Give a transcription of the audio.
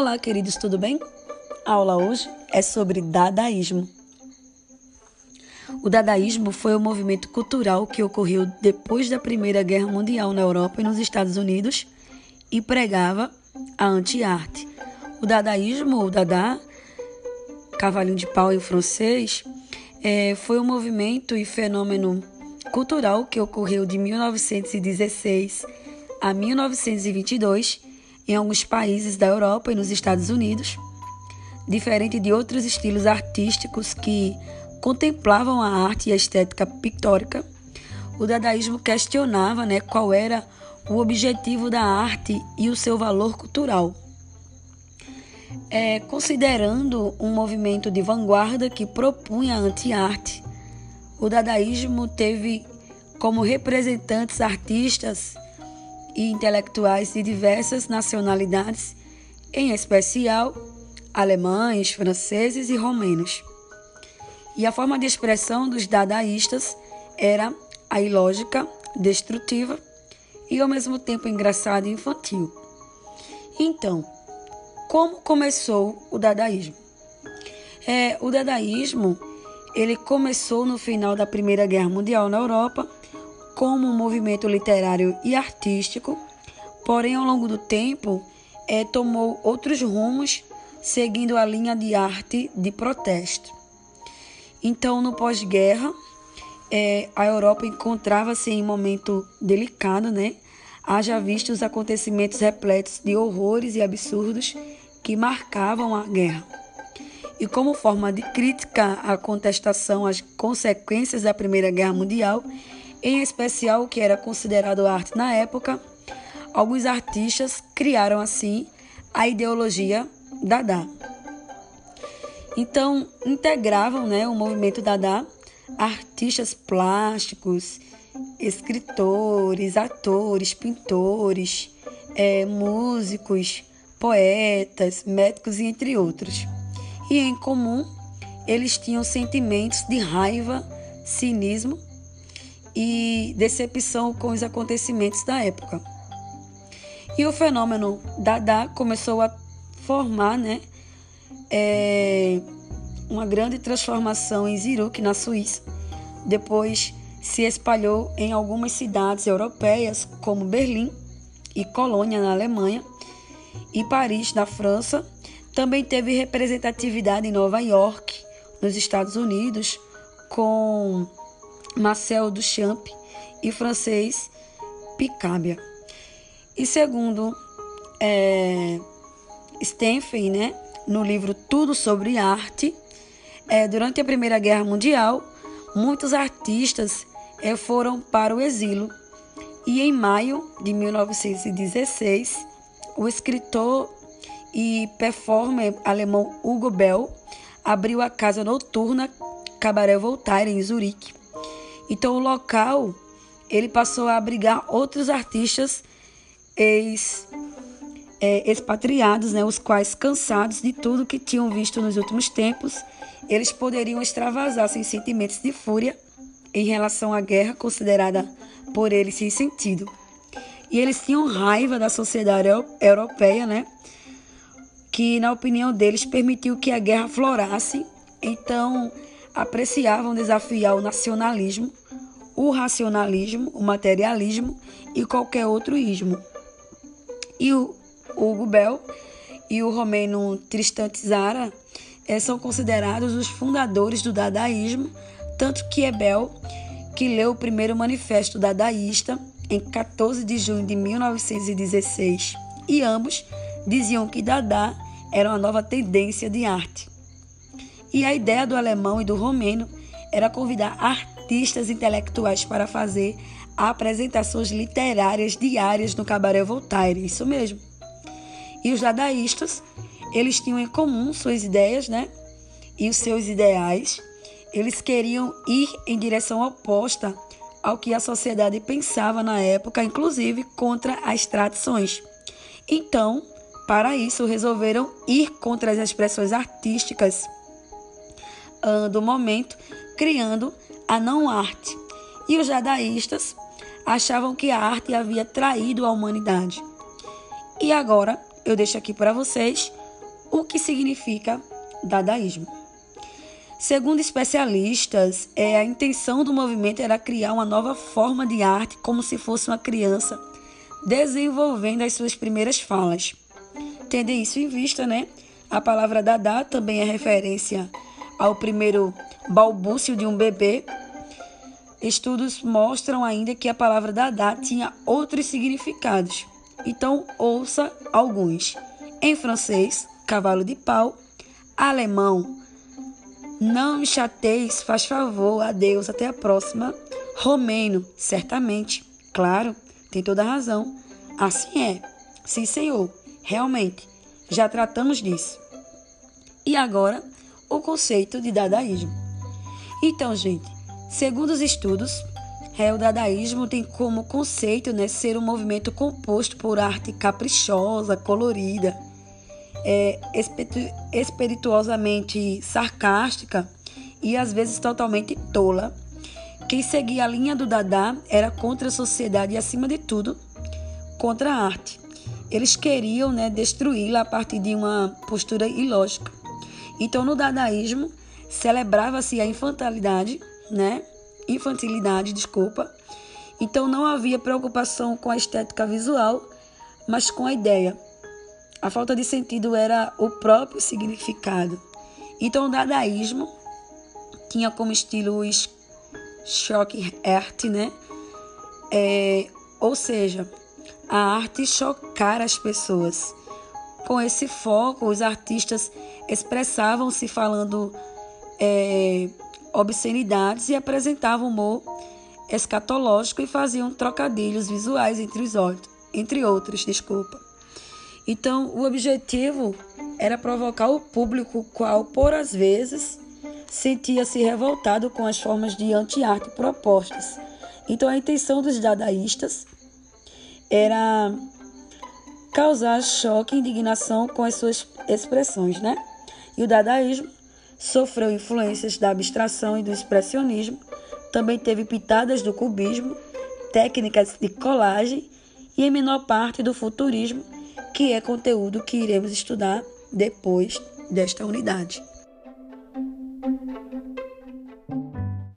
Olá, queridos, tudo bem? A aula hoje é sobre dadaísmo. O dadaísmo foi o movimento cultural que ocorreu depois da Primeira Guerra Mundial na Europa e nos Estados Unidos e pregava a anti-arte. O dadaísmo, o dada, cavalinho de pau em francês, é, foi um movimento e fenômeno cultural que ocorreu de 1916 a 1922 em alguns países da Europa e nos Estados Unidos, diferente de outros estilos artísticos que contemplavam a arte e a estética pictórica, o dadaísmo questionava né, qual era o objetivo da arte e o seu valor cultural. É, considerando um movimento de vanguarda que propunha a anti-arte, o dadaísmo teve como representantes artistas e intelectuais de diversas nacionalidades, em especial alemães, franceses e romenos. E a forma de expressão dos dadaístas era a ilógica, destrutiva e ao mesmo tempo engraçada e infantil. Então, como começou o dadaísmo? É, o dadaísmo ele começou no final da Primeira Guerra Mundial na Europa como um movimento literário e artístico, porém ao longo do tempo é, tomou outros rumos seguindo a linha de arte de protesto. Então, no pós-guerra, é, a Europa encontrava-se em um momento delicado, né? Haja visto os acontecimentos repletos de horrores e absurdos que marcavam a guerra. E como forma de crítica à contestação às consequências da Primeira Guerra Mundial, em especial o que era considerado arte na época, alguns artistas criaram assim a ideologia Dada. Então, integravam né, o movimento Dada artistas plásticos, escritores, atores, pintores, é, músicos, poetas, médicos e entre outros. E em comum, eles tinham sentimentos de raiva, cinismo e decepção com os acontecimentos da época. E o fenômeno Dada começou a formar né, é, uma grande transformação em Zurich, na Suíça. Depois se espalhou em algumas cidades europeias, como Berlim e Colônia, na Alemanha, e Paris, na França. Também teve representatividade em Nova York, nos Estados Unidos, com Marcel Duchamp e francês Picabia. E segundo é, né, no livro Tudo sobre Arte, é, durante a Primeira Guerra Mundial, muitos artistas é, foram para o exílio. E em maio de 1916, o escritor e performer alemão Hugo Bell abriu a casa noturna Cabaret Voltaire em Zurique. Então o local ele passou a abrigar outros artistas ex é, expatriados, né, os quais, cansados de tudo que tinham visto nos últimos tempos, eles poderiam extravasar seus sentimentos de fúria em relação à guerra considerada por eles sem sentido. E eles tinham raiva da sociedade europeia, né, que, na opinião deles, permitiu que a guerra florasse. Então, apreciavam desafiar o nacionalismo, o racionalismo, o materialismo e qualquer outro ismo. E o Hugo Bell e o romeno Tristan Tzara é, são considerados os fundadores do dadaísmo, tanto que é Bell que leu o primeiro manifesto dadaísta em 14 de junho de 1916, e ambos diziam que Dada era uma nova tendência de arte. E a ideia do alemão e do romeno era convidar artistas intelectuais para fazer apresentações literárias diárias no Cabaré Voltaire, isso mesmo. E os dadaístas, eles tinham em comum suas ideias, né? E os seus ideais. Eles queriam ir em direção oposta ao que a sociedade pensava na época, inclusive contra as tradições. Então, para isso, resolveram ir contra as expressões artísticas uh, do momento, criando a não-arte. E os dadaístas achavam que a arte havia traído a humanidade. E agora, eu deixo aqui para vocês O que significa dadaísmo? Segundo especialistas, é, a intenção do movimento era criar uma nova forma de arte, como se fosse uma criança desenvolvendo as suas primeiras falas. Tendo isso em vista, né? A palavra Dada também é referência ao primeiro balbúcio de um bebê. Estudos mostram ainda que a palavra Dada tinha outros significados. Então, ouça alguns. Em francês, cavalo de pau. Alemão, não me chateis, faz favor, adeus, até a próxima. Romeno, certamente, claro, tem toda a razão. Assim é. Sim, senhor, realmente, já tratamos disso. E agora, o conceito de dadaísmo. Então, gente, segundo os estudos, é, o dadaísmo tem como conceito né, ser um movimento composto por arte caprichosa, colorida, é, espirituosamente sarcástica e às vezes totalmente tola. Quem seguia a linha do Dada era contra a sociedade e, acima de tudo, contra a arte. Eles queriam né, destruí-la a partir de uma postura ilógica. Então, no dadaísmo, celebrava-se a infantilidade, né? Infantilidade, desculpa. Então, não havia preocupação com a estética visual, mas com a ideia. A falta de sentido era o próprio significado. Então, o dadaísmo tinha como estilo o choque art, né? É, ou seja, a arte chocar as pessoas. Com esse foco, os artistas expressavam-se falando é, obscenidades e apresentavam humor escatológico e faziam trocadilhos visuais entre os olhos, entre outros, desculpa. Então, o objetivo era provocar o público, qual, por às vezes, sentia-se revoltado com as formas de anti-arte propostas. Então, a intenção dos dadaístas era causar choque e indignação com as suas expressões, né? E o dadaísmo sofreu influências da abstração e do expressionismo, também teve pitadas do cubismo, técnicas de colagem e, em menor parte, do futurismo que é conteúdo que iremos estudar depois desta unidade.